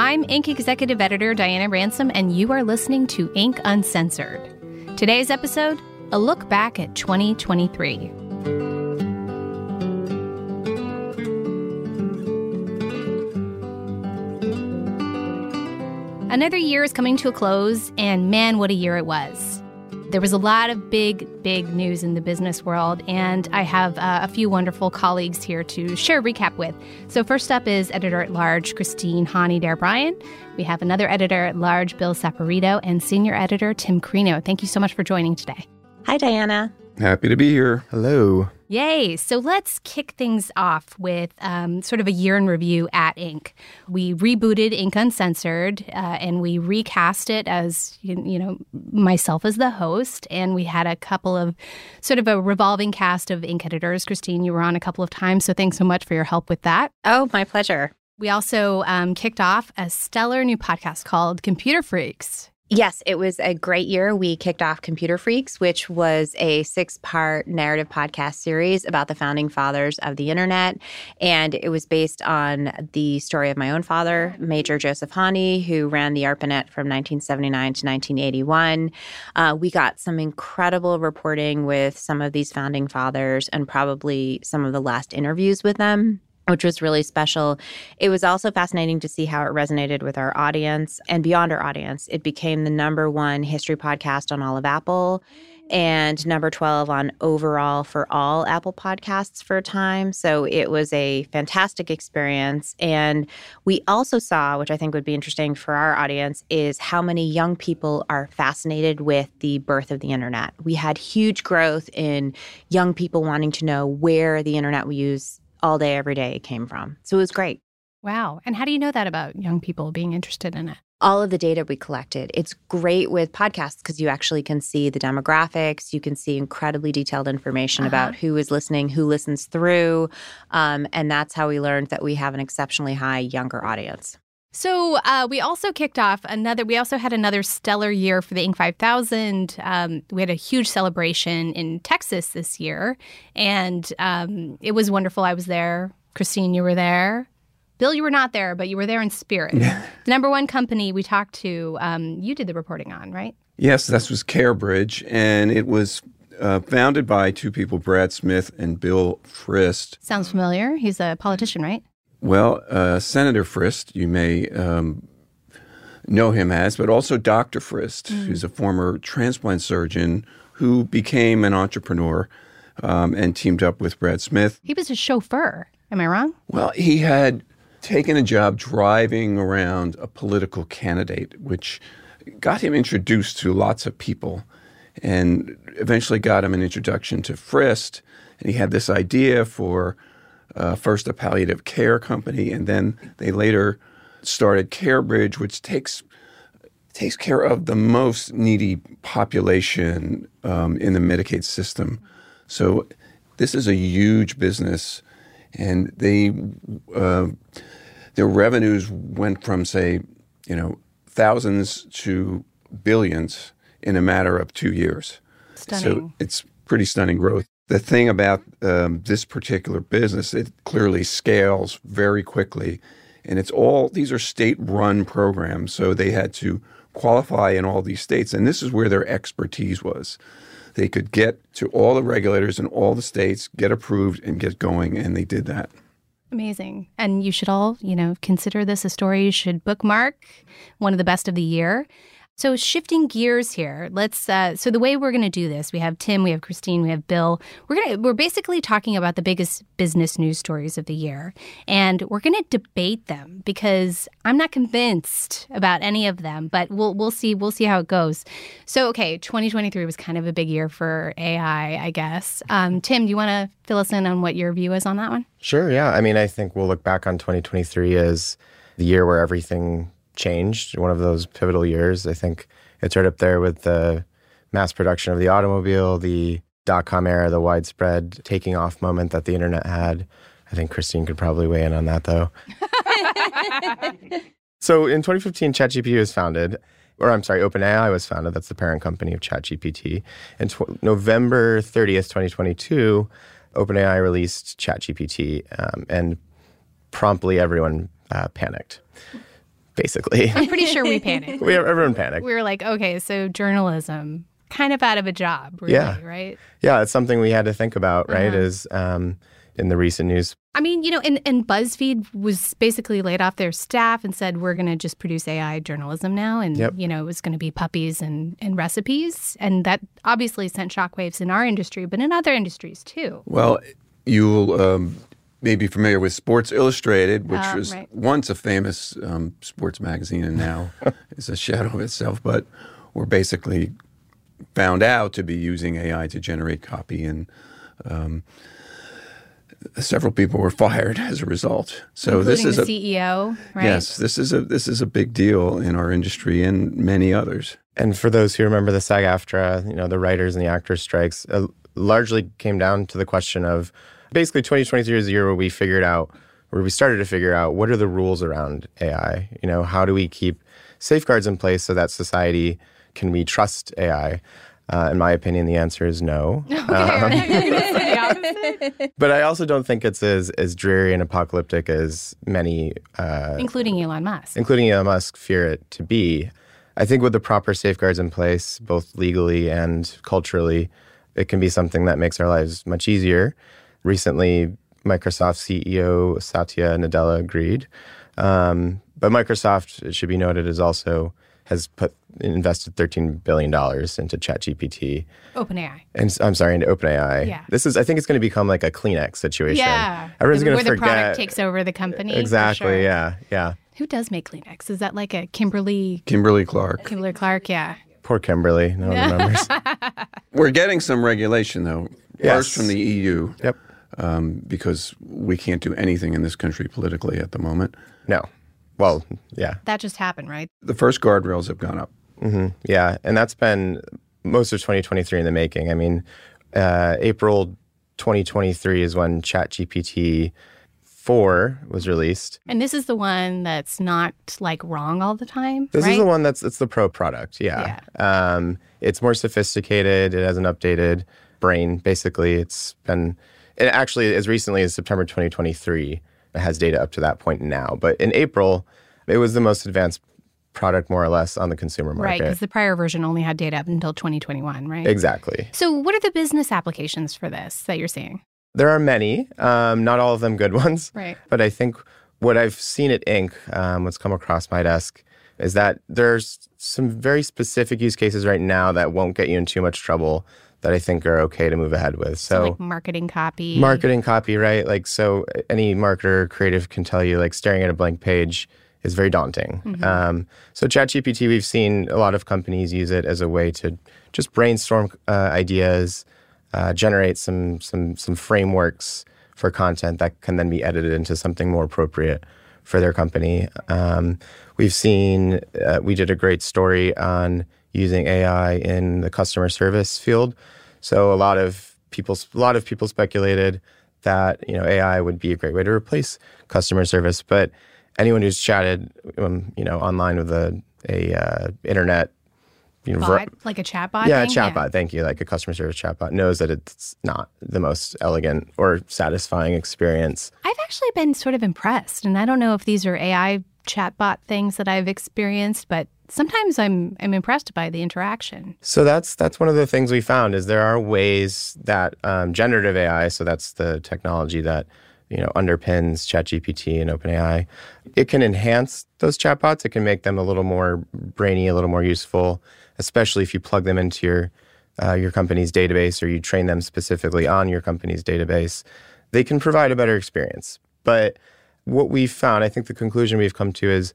I'm Inc Executive Editor Diana Ransom, and you are listening to Inc Uncensored. Today's episode a look back at 2023. Another year is coming to a close, and man, what a year it was. There was a lot of big, big news in the business world, and I have uh, a few wonderful colleagues here to share a recap with. So, first up is editor at large Christine Haughney Dare-Bryan. We have another editor at large, Bill Saporito, and senior editor Tim Crino. Thank you so much for joining today. Hi, Diana. Happy to be here. Hello. Yay. So let's kick things off with um, sort of a year in review at Inc. We rebooted Inc Uncensored uh, and we recast it as, you know, myself as the host. And we had a couple of sort of a revolving cast of Inc editors. Christine, you were on a couple of times. So thanks so much for your help with that. Oh, my pleasure. We also um, kicked off a stellar new podcast called Computer Freaks. Yes, it was a great year. We kicked off Computer Freaks, which was a six part narrative podcast series about the founding fathers of the internet. And it was based on the story of my own father, Major Joseph Haughney, who ran the ARPANET from 1979 to 1981. Uh, we got some incredible reporting with some of these founding fathers and probably some of the last interviews with them which was really special. It was also fascinating to see how it resonated with our audience and beyond our audience. It became the number one history podcast on all of Apple and number 12 on overall for all Apple podcasts for a time. So it was a fantastic experience. And we also saw, which I think would be interesting for our audience, is how many young people are fascinated with the birth of the internet. We had huge growth in young people wanting to know where the internet we use all day, every day it came from. So it was great. Wow. And how do you know that about young people being interested in it? All of the data we collected. It's great with podcasts because you actually can see the demographics. You can see incredibly detailed information uh-huh. about who is listening, who listens through. Um, and that's how we learned that we have an exceptionally high younger audience. So uh, we also kicked off another. We also had another stellar year for the Inc 5000. Um, we had a huge celebration in Texas this year, and um, it was wonderful. I was there. Christine, you were there. Bill, you were not there, but you were there in spirit. the number one company we talked to, um, you did the reporting on, right? Yes, this was CareBridge, and it was uh, founded by two people, Brad Smith and Bill Frist. Sounds familiar. He's a politician, right? Well, uh, Senator Frist, you may um, know him as, but also Dr. Frist, mm. who's a former transplant surgeon who became an entrepreneur um, and teamed up with Brad Smith. He was a chauffeur. Am I wrong? Well, he had taken a job driving around a political candidate, which got him introduced to lots of people and eventually got him an introduction to Frist. And he had this idea for uh, first a palliative care company, and then they later started CareBridge, which takes takes care of the most needy population um, in the Medicaid system. So this is a huge business, and they uh, their revenues went from say, you know, thousands to billions in a matter of two years. Stunning. So it's pretty stunning growth the thing about um, this particular business, it clearly scales very quickly. And it's all, these are state run programs. So they had to qualify in all these states. And this is where their expertise was. They could get to all the regulators in all the states, get approved, and get going. And they did that. Amazing. And you should all, you know, consider this a story you should bookmark, one of the best of the year. So shifting gears here, let's. Uh, so the way we're going to do this, we have Tim, we have Christine, we have Bill. We're gonna we're basically talking about the biggest business news stories of the year, and we're going to debate them because I'm not convinced about any of them, but we'll we'll see we'll see how it goes. So okay, 2023 was kind of a big year for AI, I guess. Um, Tim, do you want to fill us in on what your view is on that one? Sure. Yeah. I mean, I think we'll look back on 2023 as the year where everything changed, one of those pivotal years. I think it's right up there with the mass production of the automobile, the dot com era, the widespread taking off moment that the internet had. I think Christine could probably weigh in on that though. so in 2015, ChatGPT was founded, or I'm sorry, OpenAI was founded. That's the parent company of ChatGPT. In tw- November 30th, 2022, OpenAI released ChatGPT, um, and promptly everyone uh, panicked basically. I'm pretty sure we panicked. we everyone panicked. We were like, okay, so journalism kind of out of a job, really, Yeah. right? yeah, it's something we had to think about, right? Uh-huh. Is um, in the recent news. I mean, you know, and, and BuzzFeed was basically laid off their staff and said, we're going to just produce AI journalism now. And, Yep. you know, it was going to be puppies and, and recipes. And that obviously sent shockwaves in our industry, but in other industries too. Well, you'll um, may be familiar with Sports Illustrated, which Uh, was right. once a famous um, sports magazine and now is a shadow of itself. But we're basically found out to be using AI to generate copy, and um, several people were fired as a result. So this is the a CEO, right? yes, this is a this is a big deal in our industry and many others. And for those who remember the SAG-AFTRA, you know, the writers and the actors strikes, uh, largely came down to the question of basically 2023 is the year where we figured out, where we started to figure out what are the rules around AI. You know, how do we keep safeguards in place so that society can we trust AI? Uh, in my opinion, the answer is no. But I also don't think it's as as dreary and apocalyptic as many uh, including Elon Musk. including Elon Musk, fear it to be. I think with the proper safeguards in place, both legally and culturally, it can be something that makes our lives much easier. Recently, Microsoft CEO Satya Nadella agreed. Um, but Microsoft, it should be noted, is also has put invested $13 billion into ChatGPT. OpenAI. And I'm sorry, into OpenAI. Yeah. This is, I think it's going to become like a Kleenex situation. Yeah. Everyone's going to forget. Where the product takes over the company. exactly. sure. Yeah. Yeah. Who does make Kleenex? Is that like a Kimberly Kimberly Clark. Kimberly Clark? Yeah. Poor Kimberly. No one remembers. We're getting some regulation though, Yes. first from the EU. yep. Um, because we can't do anything in this country politically at the moment. No. Well, yeah. That just happened, right? The first guardrails have gone up. hmm Yeah. And that's been most of 2023 in the making. I mean, uh, April 2023 is when ChatGPT 4 was released. And this is the one that's not like wrong all the time. This right? is the one that's it's the pro product. Yeah. Um, it's more sophisticated. It has an updated brain. Basically, it's been and actually as recently as September 2023. It has data up to that point now. But in April, it was the most advanced product, more or less, on the consumer market. Right, because the prior version only had data up until 2021, right? Exactly. So, what are the business applications for this that you're seeing? There are many, um, not all of them good ones. Right. But I think what I've seen at Inc., um, what's come across my desk, is that there's some very specific use cases right now that won't get you in too much trouble that I think are okay to move ahead with. So, So, like marketing copy. marketing copy, right? Like, so any marketer or creative can tell you, like, staring at a blank page is very daunting. Um, so, ChatGPT, we've seen a lot of companies use it as a way to just brainstorm uh, ideas, uh, generate some some some frameworks for content that can then be edited into something more appropriate for their company. Um, we've seen uh, we did a great story on using AI in the customer service field. So a lot of people a lot of people speculated that you know AI would be a great way to replace customer service, but anyone who's chatted um, you know online with a a uh, internet you know, ver- bot, like a chatbot. yeah, a thing? chatbot. Thank you. Like a customer service chatbot knows that it's not the most elegant or satisfying experience. I've actually been sort of impressed, and I don't know if these are AI chatbot things that I've experienced, but sometimes I'm I'm impressed by the interaction. So that's that's one of the things we found is there are ways that um, generative AI. So that's the technology that you know underpins ChatGPT and OpenAI. It can enhance those chatbots. It can make them a little more brainy, a little more useful, especially if you plug them into your uh, your company's database or you train them specifically on your company's database. They can provide a better experience. But what we've found, I think the conclusion we've come to is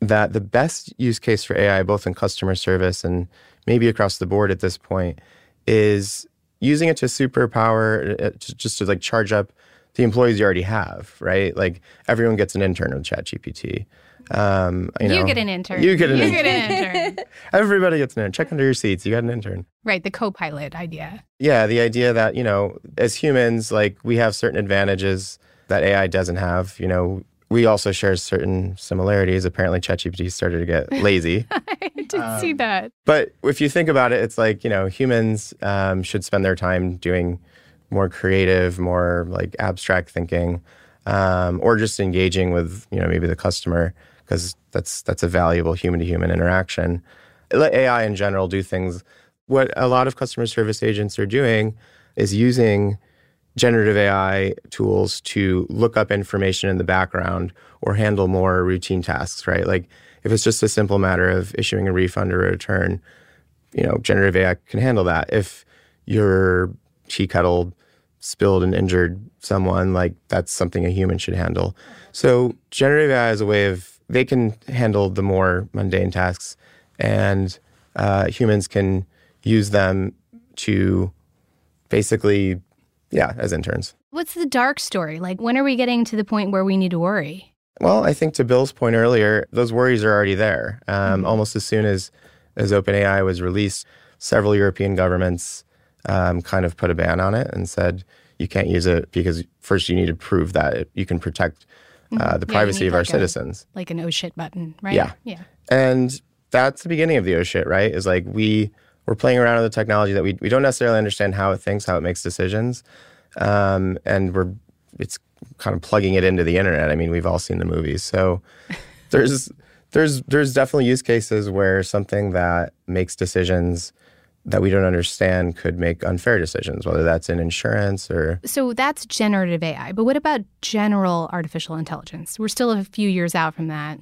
that the best use case for AI, both in customer service and maybe across the board at this point, is using it to superpower, uh, just to like charge up the employees you already have, right? Like everyone gets an intern with ChatGPT. Um, you, You, get an intern. You get an You intern. get an intern. Everybody gets an intern. Check under your seats. You got an intern. right, the co-pilot idea. Yeah, the idea that, you know, as humans, like we have certain advantages that AI doesn't have. You know, we also share certain similarities. Apparently, ChatGPT started to get lazy. I did Um, see that. But if you think about it, it's like, you know, humans um, should spend their time doing more creative, more like abstract thinking, um, or just engaging with, you know, maybe the customer because that's that's a valuable human to human interaction. Let AI in general do things. What a lot of customer service agents are doing is using generative AI tools to look up information in the background or handle more routine tasks, right? Like if it's just a simple matter of issuing a refund or a return, you know, generative AI can handle that. If your tea kettle spilled and injured someone, like that's something a human should handle. So generative AI is a way of they can handle the more mundane tasks, and uh, humans can use them to basically, yeah, as interns. What's the dark story? Like, when are we getting to the point where we need to worry? Well, I think to Bill's point earlier, those worries are already there. Um, mm-hmm. Almost as soon as as OpenAI was released, several European governments um, kind of put a ban on it and said you can't use it because first you need to prove that it, you can protect uh, mm-hmm. the yeah, privacy of like our a, citizens. Like an oh shit button, right? Yeah. Yeah. And that's the beginning of the oh shit, right? Is like we we're playing around with the technology that we we don't necessarily understand how it thinks, how it makes decisions, um, and we're it's kind of plugging it into the internet. I mean, we've all seen the movies, so there's there's there's definitely use cases where something that makes decisions that we don't understand could make unfair decisions, whether that's in insurance or. So that's generative AI. But what about general artificial intelligence? We're still a few years out from that.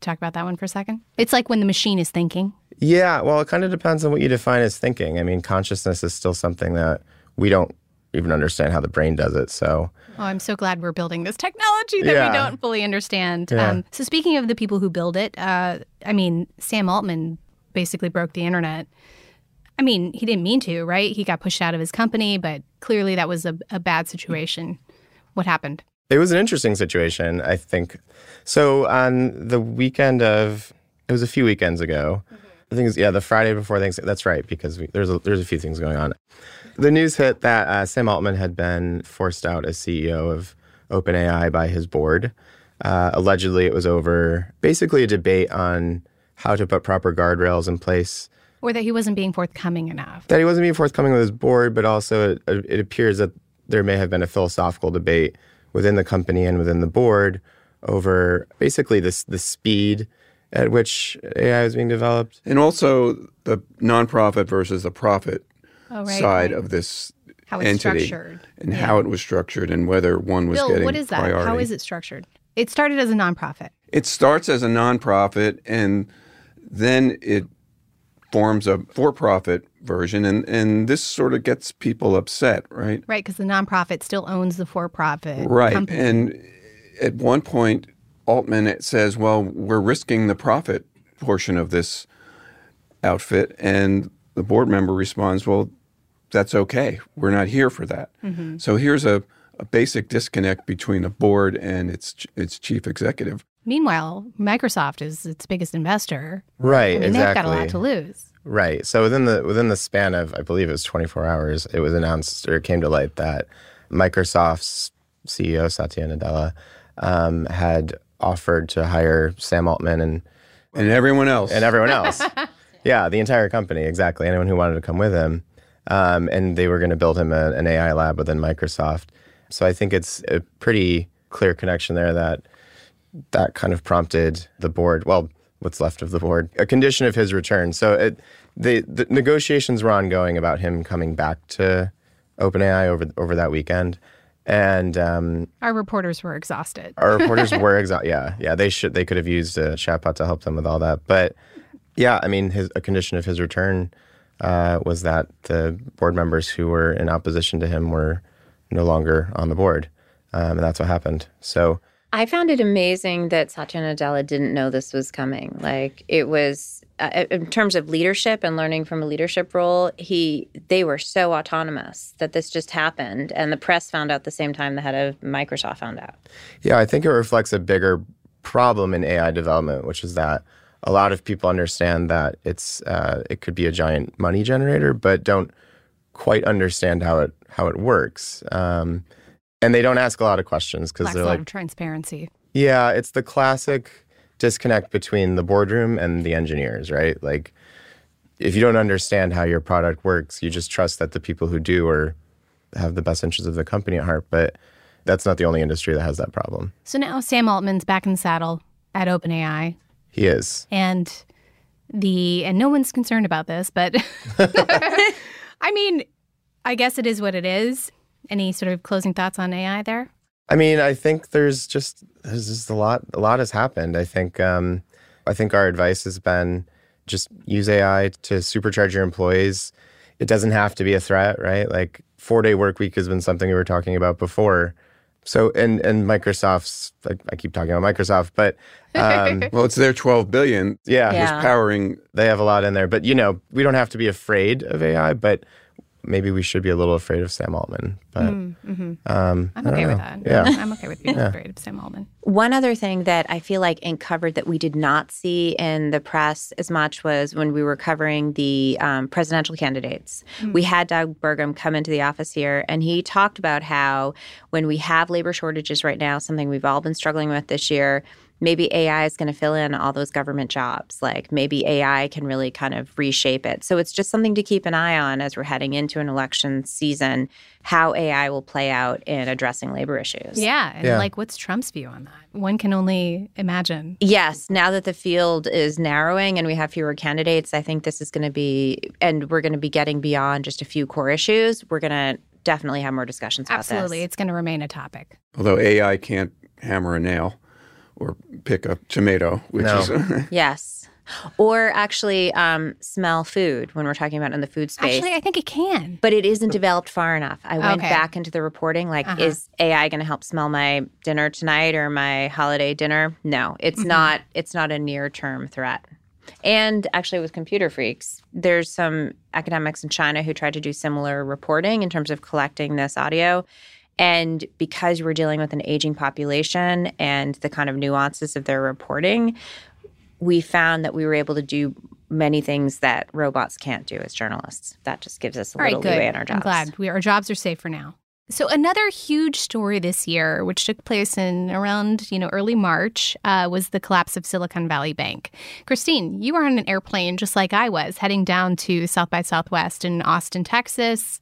Talk about that one for a second. It's like when the machine is thinking. Yeah, well, it kind of depends on what you define as thinking. I mean, consciousness is still something that we don't even understand how the brain does it. So Oh, I'm so glad we're building this technology that yeah. we don't fully understand. Yeah. Um, so, speaking of the people who build it, uh, I mean, Sam Altman basically broke the internet. I mean, he didn't mean to, right? He got pushed out of his company, but clearly that was a, a bad situation. What happened? It was an interesting situation, I think. So, on the weekend of, it was a few weekends ago. Mm-hmm. I think it's, yeah, the Friday before Thanksgiving. That's right, because we, there's a, there's a few things going on. The news hit that uh, Sam Altman had been forced out as CEO of OpenAI by his board. Uh, allegedly, it was over basically a debate on how to put proper guardrails in place. Or that he wasn't being forthcoming enough. That he wasn't being forthcoming with his board, but also it, it appears that there may have been a philosophical debate within the company and within the board over basically this the speed at which AI is being developed. And also the nonprofit versus the profit oh, right, side right. of this how it's entity structured. and yeah. how it was structured and whether one was Bill, getting what is that? priority. How is it structured? It started as a nonprofit. It starts as a nonprofit and then it forms a for-profit version and and this sort of gets people upset, right? Right, because the nonprofit still owns the for-profit Right. Company. And at one point Altman it says, "Well, we're risking the profit portion of this outfit." And the board member responds, "Well, that's okay. We're not here for that. Mm-hmm. So here's a, a basic disconnect between a board and its its chief executive. Meanwhile, Microsoft is its biggest investor. Right, I mean, exactly. They've got a lot to lose. Right. So within the within the span of I believe it was 24 hours, it was announced or it came to light that Microsoft's CEO Satya Nadella um, had offered to hire Sam Altman and and everyone else and everyone else. yeah, the entire company exactly. Anyone who wanted to come with him um, and they were going to build him a, an AI lab within Microsoft. So I think it's a pretty clear connection there that that kind of prompted the board. Well, what's left of the board, a condition of his return. So it, the the negotiations were ongoing about him coming back to OpenAI over over that weekend. And um, our reporters were exhausted. Our reporters were exhausted. Yeah, yeah. They should. They could have used a chatbot to help them with all that. But yeah, I mean, his, a condition of his return uh, was that the board members who were in opposition to him were no longer on the board. Um, and that's what happened. So I found it amazing that Satya Nadella didn't know this was coming. Like it was uh, in terms of leadership and learning from a leadership role, he they were so autonomous that this just happened, and the press found out the same time the head of Microsoft found out. Yeah, I think it reflects a bigger problem in AI development, which is that a lot of people understand that it's uh, it could be a giant money generator, but don't quite understand how it how it works. Um, and they don't ask a lot of questions because they're like transparency. Yeah, it's the classic disconnect between the boardroom and the engineers, right? Like if you don't understand how your product works, you just trust that the people who do are have the best interests of the company at heart. But that's not the only industry that has that problem. So now Sam Altman's back in the saddle at OpenAI. He is. And the and no one's concerned about this, but I mean, I guess it is what it is. Any sort of closing thoughts on AI there? I mean, I think there's just there's just a lot a lot has happened. I think um, I think our advice has been just use AI to supercharge your employees. It doesn't have to be a threat, right? Like four day work week has been something we were talking about before. So and and Microsoft's I, I keep talking about Microsoft, but um, Well, it's their 12 billion yeah, Yeah. was powering they have a lot in there. But you know, we don't have to be afraid of AI, but maybe we should be a little afraid of Sam Altman. But um, I'm I don't okay with that. Yeah. I'm okay with being afraid of Sam Altman. One other thing that I feel like Inc. covered that we did not see in the press as much was when we were covering the um, presidential candidates. We had Doug Burgum come into the office here, and he talked about how when we have labor shortages right now, something we've all been struggling with this year, maybe AI is going to fill in all those government jobs. Like maybe AI can really kind of reshape it. So it's just something to keep an eye on as we're heading into an election season, how AI will play out in addressing labor issues. Yeah. And Yeah. like, what's Trump's view on that? One can only imagine. Yes, now that the field is narrowing and we have fewer candidates, I think this is going to be, and we're going to be getting beyond just a few core issues. We're going to definitely have more discussions about Absolutely. this. It's going to remain a topic. although AI can't hammer a nail or pick a tomato, which No. is Yes. Or actually um, smell food when we're talking about in the food space. Actually, I think it can. but it isn't developed far enough. I went Okay. back into the reporting like, Uh-huh. is AI going to help smell my dinner tonight or my holiday dinner? No, it's Mm-hmm. not. It's not a near term threat. And actually, with computer freaks, there's some academics in China who tried to do similar reporting in terms of collecting this audio. And because we're dealing with an aging population and the kind of nuances of their reporting, we found that we were able to do many things that robots can't do as journalists. That just gives us a All right, little good. leeway in our jobs. I'm glad we, our jobs are safe for now. So another huge story this year, which took place in around you know early March, uh, was the collapse of Silicon Valley Bank. Christine, you were on an airplane just like I was, heading down to South by Southwest in Austin, Texas.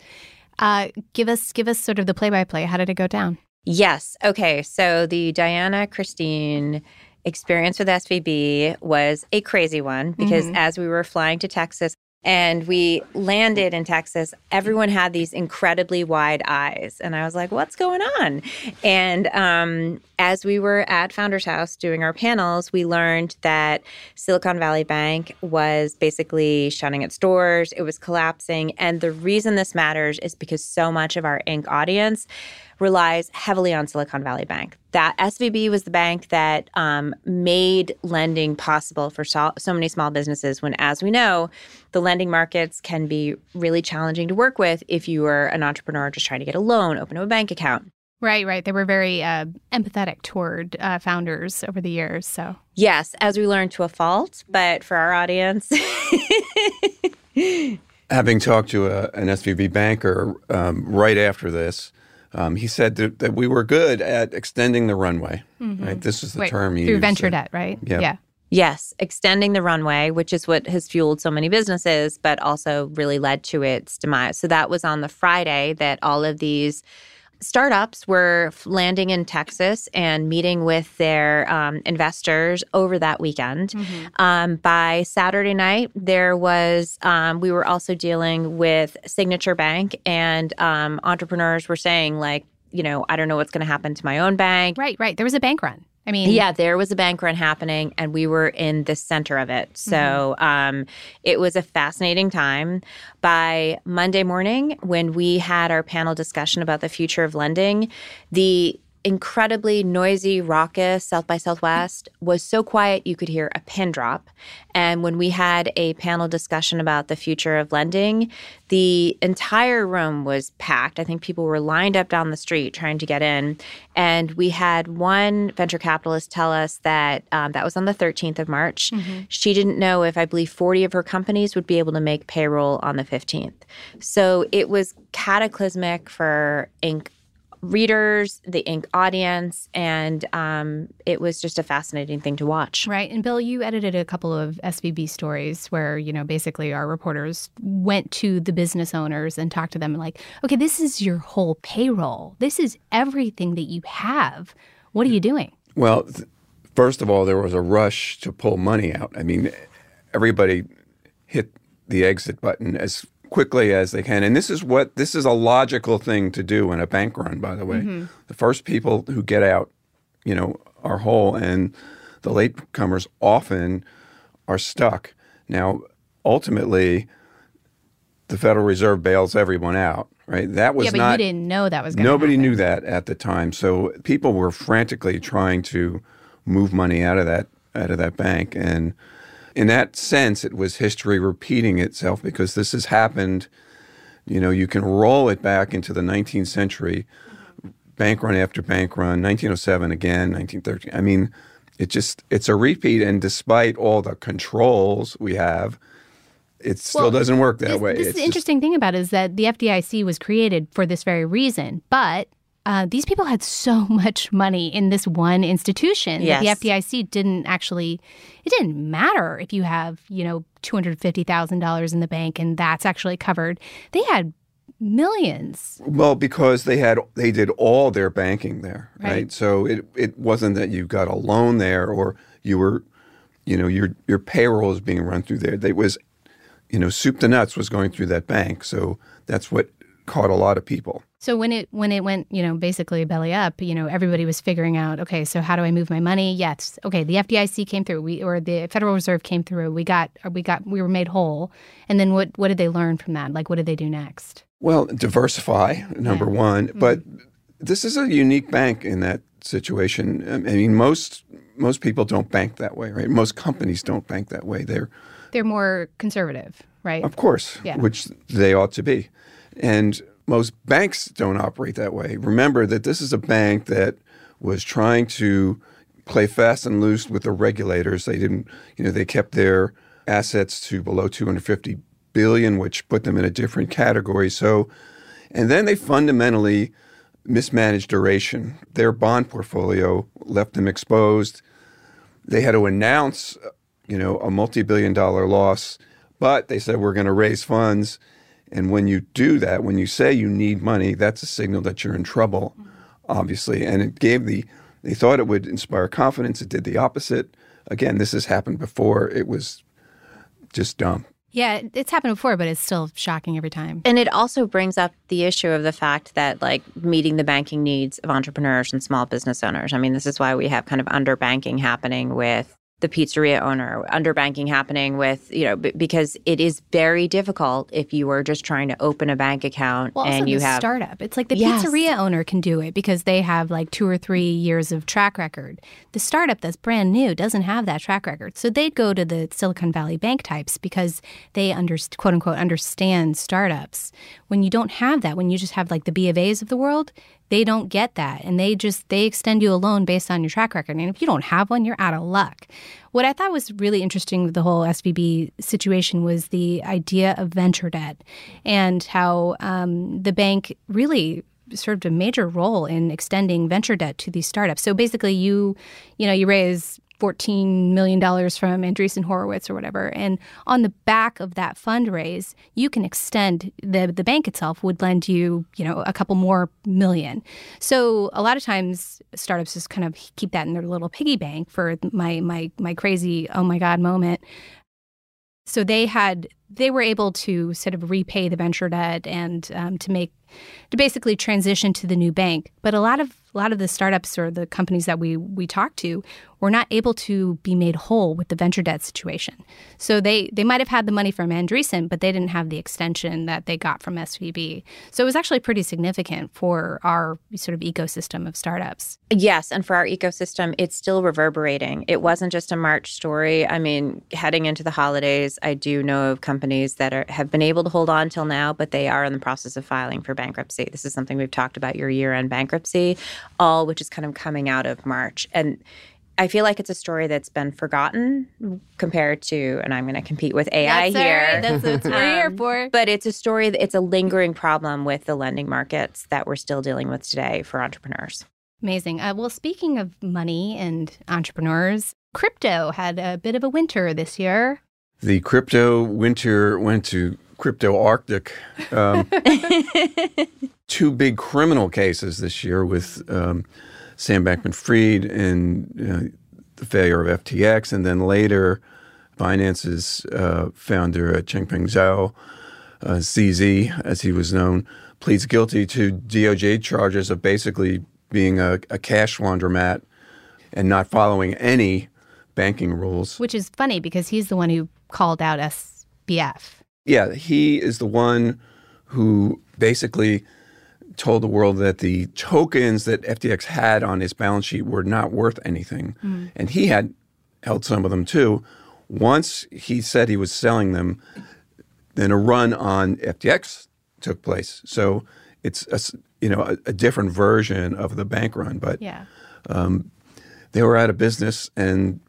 Uh, give us give us sort of the play by play. How did it go down? Yes. Okay. So the Diana Christine experience with SVB was a crazy one because as we were flying to Texas and we landed in Texas, everyone had these incredibly wide eyes. And I was like, what's going on? And um, as we were at Founders House doing our panels, we learned that Silicon Valley Bank was basically shutting its doors, it was collapsing. And the reason this matters is because so much of our Inc. audience relies heavily on Silicon Valley Bank. That SVB was the bank that um, made lending possible for so, so many small businesses. When, as we know, the lending markets can be really challenging to work with if you are an entrepreneur just trying to get a loan, open up a bank account. Right, right. They were very uh, empathetic toward uh, founders over the years. So Yes, as we learned to a fault, but for our audience, having talked to a, an SVB banker um, right after this, um, he said that, that we were good at extending the runway. Right, this is the Wait, term he through used. venture debt, right? Yeah. Yeah. Yes, extending the runway, which is what has fueled so many businesses, but also really led to its demise. So that was on the Friday that all of these startups were landing in Texas and meeting with their um, investors over that weekend. Um, by Saturday night, there was, um, we were also dealing with Signature Bank, and um, entrepreneurs were saying, like, you know, I don't know what's going to happen to my own bank. Right, right. There was a bank run. I mean, Yeah, there was a bank run happening, and we were in the center of it. So um, it was a fascinating time. By Monday morning, when we had our panel discussion about the future of lending, the incredibly noisy, raucous South by Southwest was so quiet you could hear a pin drop. And when we had a panel discussion about the future of lending, the entire room was packed. I think people were lined up down the street trying to get in. And we had one venture capitalist tell us that um, that was on the 13th of March. She didn't know if I believe 40 of her companies would be able to make payroll on the 15th. So it was cataclysmic for Inc readers, the Inc audience, and um, it was just a fascinating thing to watch. Right. And Bill, you edited a couple of SVB stories where, you know, basically our reporters went to the business owners and talked to them like, okay, this is your whole payroll. This is everything that you have. What are you doing? Well, th- First of all, there was a rush to pull money out. I mean, everybody hit the exit button as quickly as they can. And this is what this is a logical thing to do in a bank run, by the way. Mm-hmm. The first people who get out, you know, are whole and the latecomers often are stuck. Now, ultimately, the Federal Reserve bails everyone out, right? That was yeah, but not you didn't know that was going to Nobody knew that at the time. So people were frantically trying to move money out of that out of that bank and in that sense it was history repeating itself because this has happened you know you can roll it back into the 19th century bank run after bank run 1907 again 1913 I mean it just it's a repeat and despite all the controls we have it still Well, doesn't work that this, way. This It's is the interesting thing about it is that the FDIC was created for this very reason, but uh, these people had so much money in this one institution Yes. that the FDIC didn't actually. It didn't matter if you have you know two hundred fifty thousand dollars in the bank and that's actually covered. They had millions. Well, because they had they did all their banking there, right? Right. So it it wasn't that you got a loan there or you were, you know, your your payroll is being run through there. They was, you know, soup to nuts was going through that bank. So that's what caught a lot of people. So when it when it went, you know, basically belly up, you know, everybody was figuring out, okay, so how do I move my money? Yes, okay, the FDIC came through, we or the Federal Reserve came through. We got we got we were made whole, and then what what did they learn from that? Like, what did they do next? Well, diversify number one, mm-hmm. but this is a unique bank in that situation. I mean, most most people don't bank that way, right? Most companies don't bank that way. They're They're more conservative, right? Of course, Yeah. which they ought to be. And most banks don't operate that way. Remember that this is a bank that was trying to play fast and loose with the regulators. They didn't, you know, they kept their assets to below 250 billion, which put them in a different category. So, and then they fundamentally mismanaged duration. Their bond portfolio left them exposed they had to announce, you know, a multi-billion dollar loss, but they said we're going to raise funds. And when you do that, when you say you need money, that's a signal that you're in trouble, obviously. And it gave the they thought it would inspire confidence. It did the opposite. Again, this has happened before. It was just dumb. Yeah, it's happened before, but it's still shocking every time. And it also brings up the issue of the fact that, like, meeting the banking needs of entrepreneurs and small business owners. I mean, this is why we have kind of underbanking happening with the pizzeria owner, underbanking happening with, you know, b- because it is very difficult if you are just trying to open a bank account Well, and you have. startup. It's like the Yes. pizzeria owner can do it because they have like two or three years of track record. The startup that's brand new doesn't have that track record, so they'd go to the Silicon Valley bank types because they under quote unquote understand startups. When you don't have that, when you just have like the B of A's of the world, they don't get that, and they just they extend you a loan based on your track record. And if you don't have one, you're out of luck. What I thought was really interesting with the whole SVB situation was the idea of venture debt and how um, the bank really served a major role in extending venture debt to these startups. So basically, you, you know, you raise $14 million from Andreessen Horowitz or whatever. And on the back of that fundraise, you can extend the, the bank itself would lend you, you know, a couple more million. So a lot of times startups just kind of keep that in their little piggy bank for my my my crazy oh my god moment. So they had they were able to sort of repay the venture debt and um, to make to basically transition to the new bank. But a lot of a lot of the startups or the companies that we we talked to were not able to be made whole with the venture debt situation. So they they might have had the money from Andreessen, but they didn't have the extension that they got from SVB. So it was actually pretty significant for our sort of ecosystem of startups. Yes, and for our ecosystem, it's still reverberating. It wasn't just a March story. I mean, heading into the holidays, I do know of companies that are, have been able to hold on till now, but they are in the process of filing for bankruptcy. This is something we've talked about your year end bankruptcy, all which is kind of coming out of March. And I feel like it's a story that's been forgotten compared to, and I'm going to compete with AI That's here. right. That's, that's what we're here Um, for. But it's a story, it's a lingering problem with the lending markets that we're still dealing with today for entrepreneurs. Amazing. Uh, well, speaking of money and entrepreneurs, crypto had a bit of a winter this year. The crypto winter went to crypto Arctic. Um, two big criminal cases this year with um, Sam Bankman Fried and uh, the failure of FTX, and then later, Binance's uh, founder uh, Changpeng Zhao, uh, CZ as he was known, pleads guilty to DOJ charges of basically being a, a cash laundromat and not following any banking rules. Which is funny because he's the one who called out SBF. Yeah, he is the one who basically told the world that the tokens that FTX had on his balance sheet were not worth anything. Mm. And he had held some of them too. Once he said he was selling them, then a run on FTX took place. So it's a, you know a, a different version of the bank run, but yeah. um, they were out of business and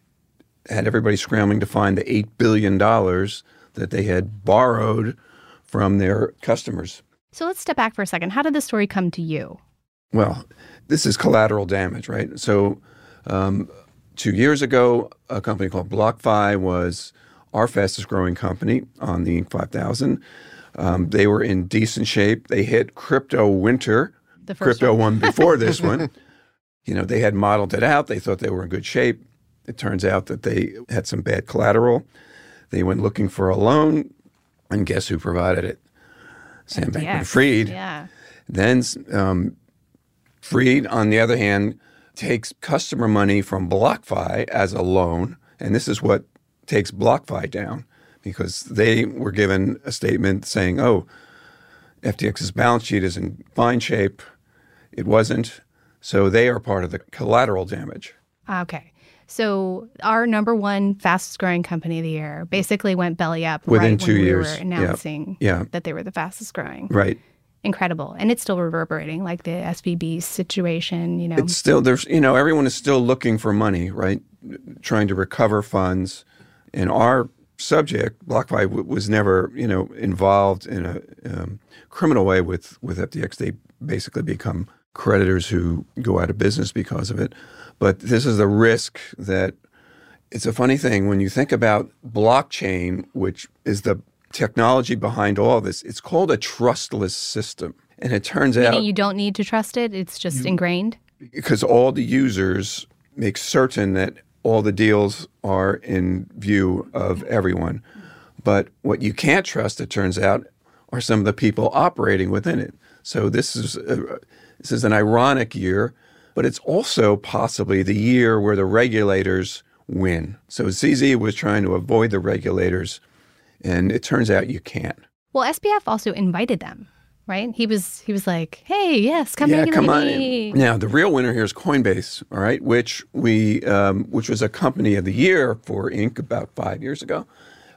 had everybody scrambling to find the eight billion dollars that they had borrowed from their customers. So let's step back for a second. How did the story come to you? Well, this is collateral damage, right? So, um, two years ago, a company called BlockFi was our fastest growing company on the Inc. 5000. Um, they were in decent shape. They hit crypto winter. The crypto one, one before this one. You know, they had modeled it out. They thought they were in good shape. It turns out that they had some bad collateral. They went looking for a loan, and guess who provided it? Sam Bankman Fried. Yeah. Then um, Fried, on the other hand, takes customer money from BlockFi as a loan, and this is what takes BlockFi down because they were given a statement saying, "Oh, FTX's balance sheet is in fine shape." It wasn't, so they are part of the collateral damage. Okay. So our number one fastest growing company of the year basically went belly up within right two when years. We were announcing yeah. that they were the fastest growing. Right. Incredible, and it's still reverberating, like the SVB situation. You know, it's still there's you know everyone is still looking for money, right? Trying to recover funds. And our subject, BlockFi, w- was never you know involved in a um, criminal way with with FTX. They basically become creditors who go out of business because of it. But this is the risk that it's a funny thing when you think about blockchain, which is the technology behind all this, it's called a trustless system. And it turns Meaning out you don't need to trust it, it's just you, ingrained. Because all the users make certain that all the deals are in view of everyone. But what you can't trust, it turns out, are some of the people operating within it. So this is a, this is an ironic year but it's also possibly the year where the regulators win. So CZ was trying to avoid the regulators, and it turns out you can't. Well, SBF also invited them, right? He was he was like, "Hey, yes, come yeah, come on in." Now, the real winner here is Coinbase, all right, which we um, which was a company of the year for Inc. about five years ago,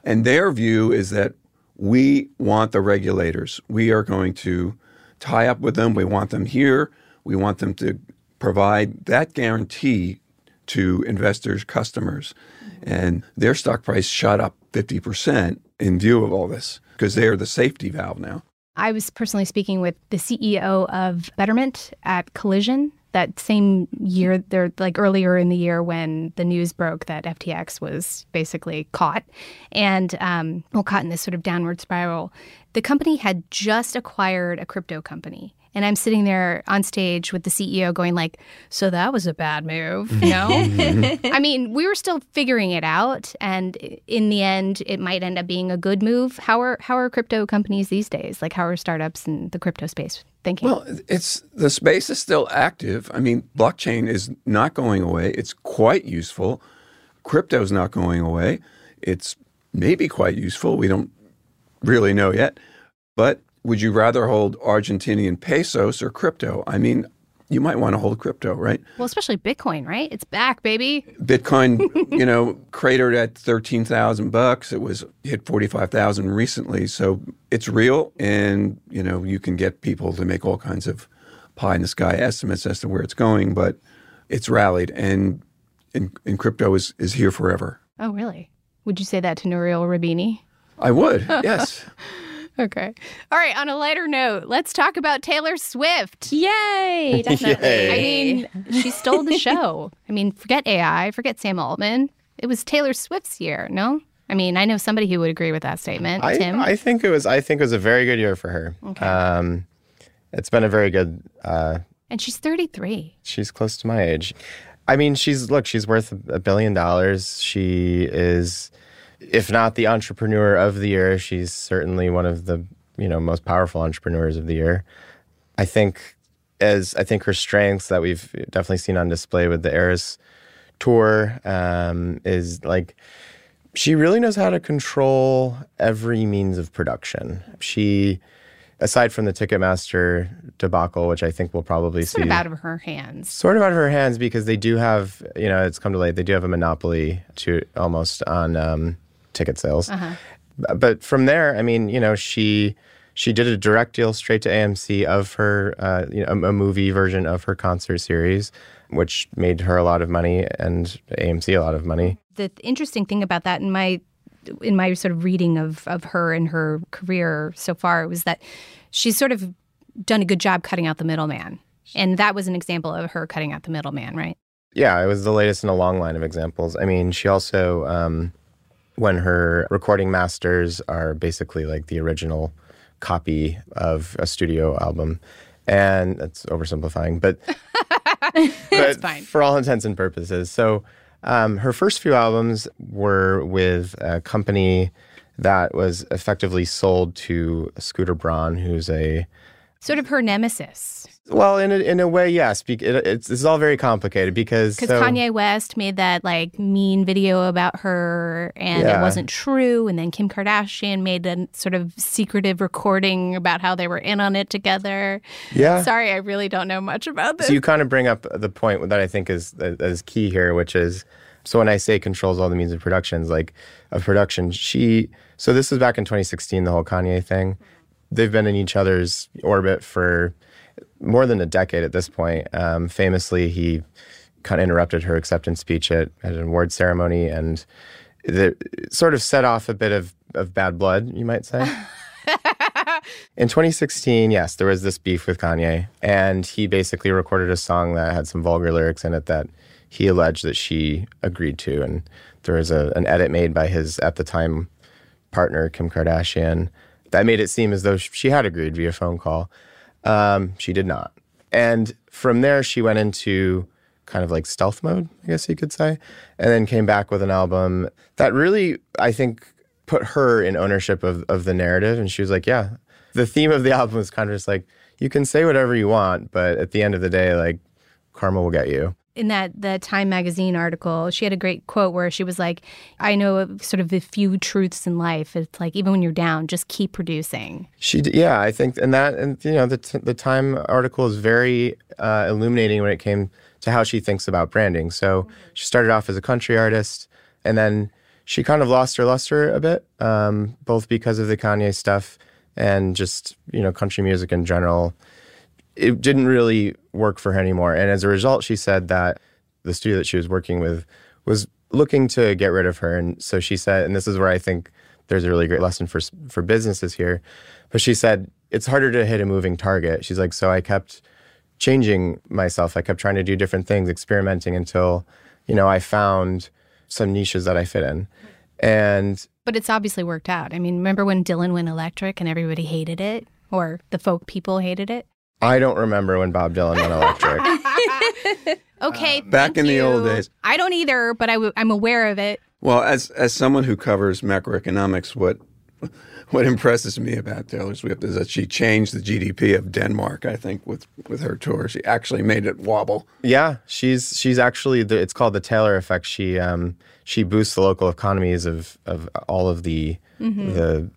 and their view is that we want the regulators. We are going to tie up with them. We want them here. We want them to provide that guarantee to investors, customers. And their stock price shot up 50% in view of all this because they are the safety valve now. I was personally speaking with the CEO of Betterment at Collision that same year, there like earlier in the year when the news broke that FTX was basically caught and um, well caught in this sort of downward spiral. The company had just acquired a crypto company and I'm sitting there on stage with the CEO going like, "So that was a bad move." You know? I mean, we were still figuring it out and in the end it might end up being a good move. How are how are crypto companies these days? Like how are startups in the crypto space thinking? Well, it's the space is still active. I mean, blockchain is not going away. It's quite useful. Crypto is not going away. It's maybe quite useful. We don't really know yet. But would you rather hold Argentinian pesos or crypto? I mean, you might want to hold crypto, right? Well, especially Bitcoin, right? It's back, baby. Bitcoin, you know, cratered at 13,000 bucks. It was hit 45,000 recently, so it's real and, you know, you can get people to make all kinds of pie in the sky estimates as to where it's going, but it's rallied and and, and crypto is is here forever. Oh, really? Would you say that to Nouriel Roubini? I would. Yes. Okay. All right. On a lighter note, let's talk about Taylor Swift. Yay! Definitely. Yay. I mean, she stole the show. I mean, forget AI, forget Sam Altman. It was Taylor Swift's year, no? I mean, I know somebody who would agree with that statement. I, Tim? I think it was. I think it was a very good year for her. Okay. Um, it's been a very good. Uh, and she's 33. she's close to my age. I mean, she's look, she's worth a billion dollars. She is, if not the entrepreneur of the year, she's certainly one of the you know most powerful entrepreneurs of the year. I think as I think her strengths that we've definitely seen on display with the Eras tour um, is like she really knows how to control every means of production. She, aside from the Ticketmaster debacle, which I think we'll probably see. Sort see of out of her hands. sort of out of her hands because they do have, you know, it's come to light, they do have a monopoly to almost on um, ticket sales. Uh-huh. But from there, I mean, you know, she she did a direct deal straight to AMC of her, uh, you know, a, a movie version of her concert series, which made her a lot of money and AMC a lot of money. the interesting thing about that in my in my sort of reading of of her and her career so far was that she's sort of done a good job cutting out the middleman. And that was an example of her cutting out the middleman, right? Yeah, it was the latest in a long line of examples. I mean, she also, um, when her recording masters are basically like the original copy of a studio album, and that's oversimplifying, but but fine. for all intents and purposes. So um, her first few albums were with a company that was effectively sold to Scooter Braun, who's a Sort of her nemesis. Well, in a, in a way, yes. Be- it, it's, it's all very complicated because Because so- Kanye West made that like mean video about her and it wasn't true. And then Kim Kardashian made a sort of secretive recording about how they were in on it together. yeah. Sorry, I really don't know much about this. So you kind of bring up the point that I think is is key here, which is so when I say controls all the means of productions, like of production, she. So this was back in 2016, the whole Kanye thing. They've been in each other's orbit for more than a decade at this point. Um, famously, he kind of interrupted her acceptance speech at, at an award ceremony and the, sort of set off a bit of, of bad blood, you might say. In 2016, yes, there was this beef with Kanye, and he basically recorded a song that had some vulgar lyrics in it that he alleged that she agreed to. And there was a, an edit made by his, at the time, partner, Kim Kardashian, that made it seem as though she had agreed via phone call. Um, she did not. And from there, she went into kind of like stealth mode, I guess you could say, and then came back with an album that really, I think, put her in ownership of, of the narrative. And she was like, yeah, the theme of the album was kind of just like, you can say whatever you want, but at the end of the day, like, karma will get you. In that the Time magazine article, she had a great quote where she was like, "I know sort of the few truths in life. It's like even when you're down, just keep producing." She, yeah, I think, and that, and you know, the the Time article is very uh, illuminating when it came to how she thinks about branding. So she started off as a country artist, and then she kind of lost her luster a bit, um, both because of the Kanye stuff and just you know country music in general. It didn't really work for her anymore, and as a result, she said that the studio that she was working with was looking to get rid of her, and so she said, and this is where I think there's a really great lesson for for businesses here. But she said it's harder to hit a moving target. She's like, so I kept changing myself. I kept trying to do different things, experimenting until, you know, I found some niches that I fit in. And But it's obviously worked out. I mean, remember when Dylan went electric and everybody hated it, or the folk people hated it? I don't remember when Bob Dylan went electric. Okay, back thank in the old days. I don't either, but i w- I'm aware of it. Well, as as someone who covers macroeconomics, what what impresses me about Taylor Swift is that she changed the GDP of Denmark. I think with with her tour, she actually made it wobble. yeah, she's she's actually the, it's called the Taylor effect. She um she boosts the local economies of of all of the the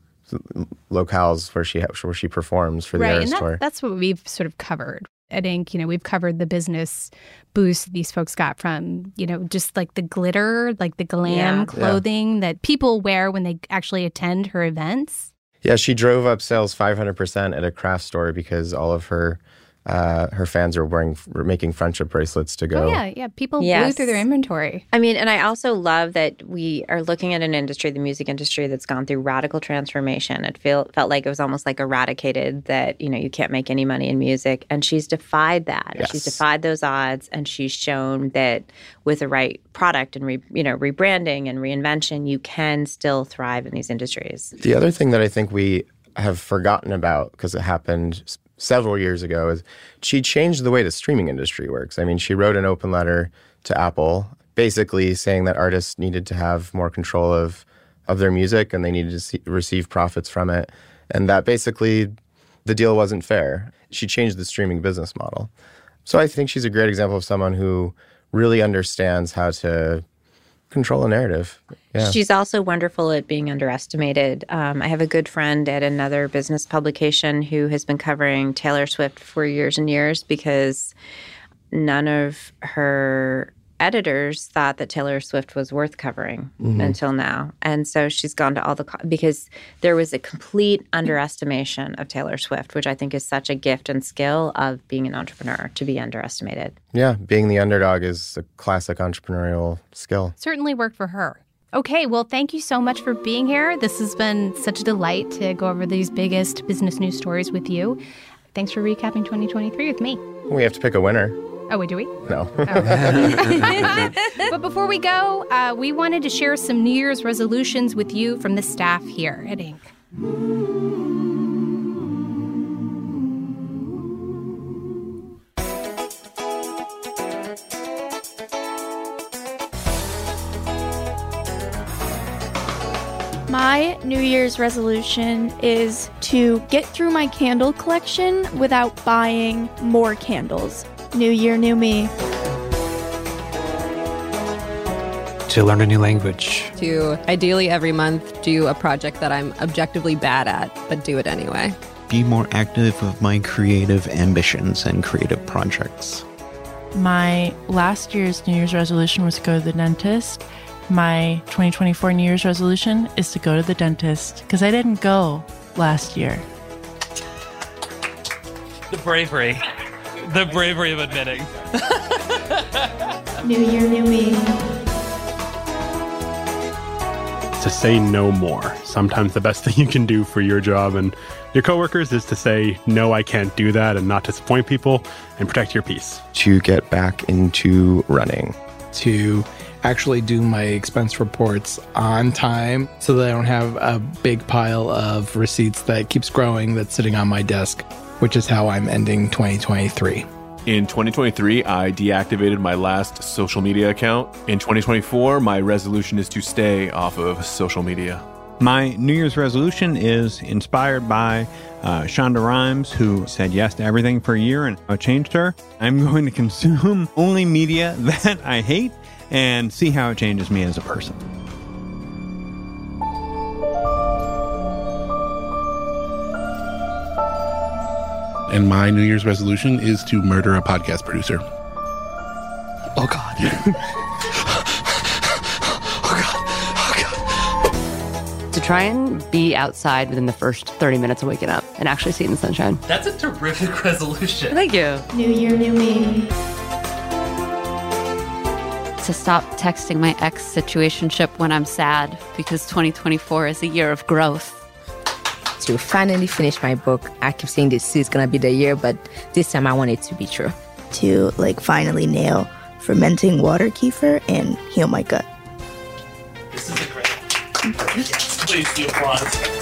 locales where she where she performs for the right, Eras and tour. that's what we've sort of covered. I think you know we've covered the business boost these folks got from you know just like the glitter, like the glam Yeah. clothing that people wear when they actually attend her events. Yeah, she drove up sales 500% at a craft store because all of her uh, her fans are wearing were making friendship bracelets to go. Oh yeah, yeah. People blew through their inventory. I mean, and I also love that we are looking at an industry, the music industry, that's gone through radical transformation. It feel, felt like it was almost like eradicated that, you know, you can't make any money in music. And she's defied that. Yes. She's defied those odds. And she's shown that with the right product and, re, you know, rebranding and reinvention, you can still thrive in these industries. The other thing that I think we have forgotten about because it happened s- several years ago is she changed the way the streaming industry works. I mean, she wrote an open letter to Apple, basically saying that artists needed to have more control of of their music and they needed to see, receive profits from it, and that basically the deal wasn't fair. She changed the streaming business model. So I think she's a great example of someone who really understands how to control a narrative. Yeah. She's also wonderful at being underestimated. Um, I have a good friend at another business publication who has been covering Taylor Swift for years and years because none of her editors thought that Taylor Swift was worth covering mm-hmm. until now. And so she's gone to all the because there was a complete underestimation of Taylor Swift, which I think is such a gift and skill of being an entrepreneur to be underestimated. Yeah, being the underdog is a classic entrepreneurial skill. Certainly worked for her. Okay, well, thank you so much for being here. This has been such a delight to go over these biggest business news stories with you. Thanks for recapping 2023 with me. We have to pick a winner. Oh, wait, do we? No. Oh. but before we go, uh, we wanted to share some New Year's resolutions with you from the staff here at Inc. My New Year's resolution is to get through my candle collection without buying more candles. New year, new me. To learn a new language. To ideally every month do a project that I'm objectively bad at, but do it anyway. Be more active with my creative ambitions and creative projects. My last year's New Year's resolution was to go to the dentist. My 2024 New Year's resolution is to go to the dentist because I didn't go last year. The bravery the bravery of admitting. new year, new me. To say no more. Sometimes the best thing you can do for your job and your coworkers is to say, no, I can't do that and not disappoint people and protect your peace. To get back into running. To actually do my expense reports on time so that I don't have a big pile of receipts that keeps growing that's sitting on my desk which is how I'm ending 2023. In 2023, I deactivated my last social media account. In 2024, my resolution is to stay off of social media. My New Year's resolution is inspired by uh, Shonda Rhimes, who said yes to everything for a year and I changed her. I'm going to consume only media that I hate and see how it changes me as a person. And my New Year's resolution is to murder a podcast producer. Oh God. oh God. Oh God. To try and be outside within the first 30 minutes of waking up and actually seeing the sunshine. That's a terrific resolution. Thank you. New year, new me. To stop texting my ex situationship when I'm sad because 2024 is a year of growth to finally finish my book. I keep saying this is gonna be the year, but this time I want it to be true. To like finally nail fermenting water kefir and heal my gut. This is a great. Please do applause.